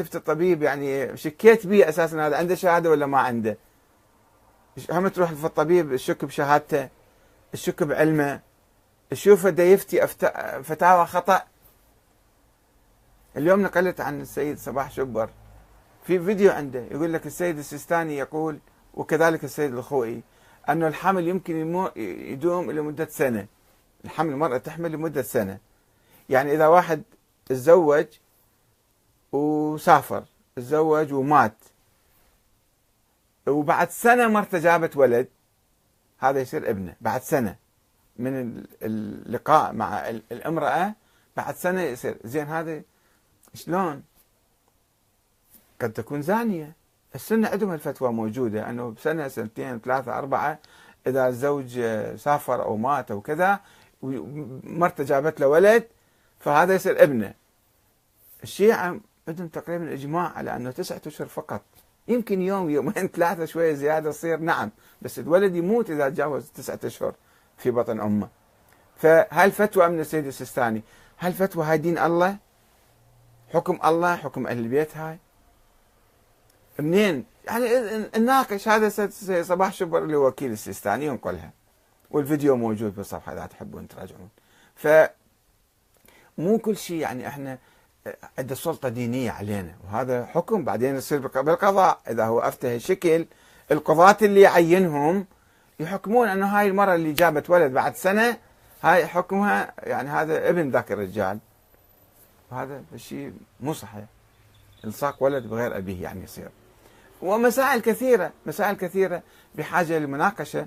شفت الطبيب يعني شكيت به أساسا هذا عنده شهادة ولا ما عنده؟ هم تروح في الطبيب تشك بشهادته تشك بعلمه تشوفه دا يفتي فتاوى خطأ. اليوم نقلت عن السيد صباح شبر. في فيديو عنده يقول لك السيد السيستاني يقول وكذلك السيد الخوئي أنه الحمل يمكن يدوم لمدة سنة. الحمل المرأة تحمل لمدة سنة. يعني إذا واحد تزوج وسافر تزوج ومات. وبعد سنة مرته جابت ولد هذا يصير ابنه. بعد سنة من اللقاء مع الامرأة بعد سنة يصير زين هذا شلون؟ قد تكون زانية. السنة عندهم الفتوى موجودة أنه بسنة سنتين ثلاثة أربعة إذا الزوج سافر أو مات أو كذا ومرته جابت له ولد فهذا يصير ابنه. الشيعة عندهم تقريبا إجماع على أنه تسعة أشهر فقط. يمكن يوم يومين ثلاثة شوية زيادة تصير. نعم بس الولد يموت إذا تجاوز تسعة أشهر في بطن أمه. فهل فتوى من السيد السيستاني؟ هل فتوى هاي دين الله؟ حكم الله حكم أهل البيت هاي؟ منين؟ يعني نناقش هذا صباح شبر اللي وكيل السيستاني ينقلها. والفيديو موجود بالصفحة إذا تحبون تراجعون. ف مو كل شيء يعني إحنا عنده سلطة دينية علينا وهذا حكم بعدين يصير بالقضاء. إذا هو أفتى شكل القضاة اللي يعينهم يحكمون أنه هاي المرأة اللي جابت ولد بعد سنة هاي حكمها يعني هذا ابن ذاك الرجال. وهذا الشيء مو صحيح. إلصاق ولد بغير أبيه يعني يصير. ومسائل كثيرة مسائل كثيرة بحاجة للمناقشة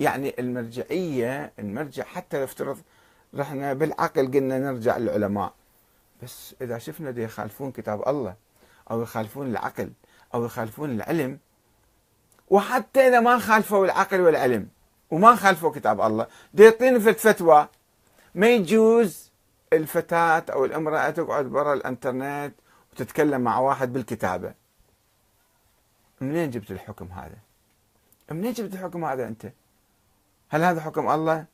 يعني المرجعية المرجع حتى يفترض رحنا بالعقل قلنا نرجع للعلماء. بس إذا شفنا دي يخالفون كتاب الله أو يخالفون العقل أو يخالفون العلم وحتى إذا ما خالفوا العقل والعلم وما خالفوا كتاب الله دي يعطيني فتوى. ما يجوز الفتاة أو الامرأة تقعد برا الإنترنت وتتكلم مع واحد بالكتابة. منين جبت الحكم هذا؟ منين جبت الحكم هذا أنت؟ هل هذا حكم الله؟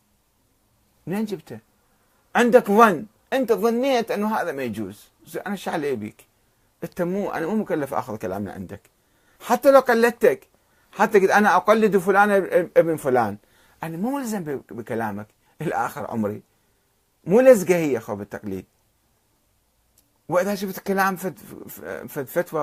منين جبته؟ عندك ظن. أنت ظنيت أنه هذا ما يجوز. أنا إيش علي بيك أنت مو أنا مو مكلف أخذ كلام من عندك. حتى لو قلدتك حتى قلت أنا أقلد فلان ابن فلان. أنا مو ملزم بكلامك. إلى اخر عمري. مو لزقة هي خو بالتقليد وإذا شفت كلام فد فتوى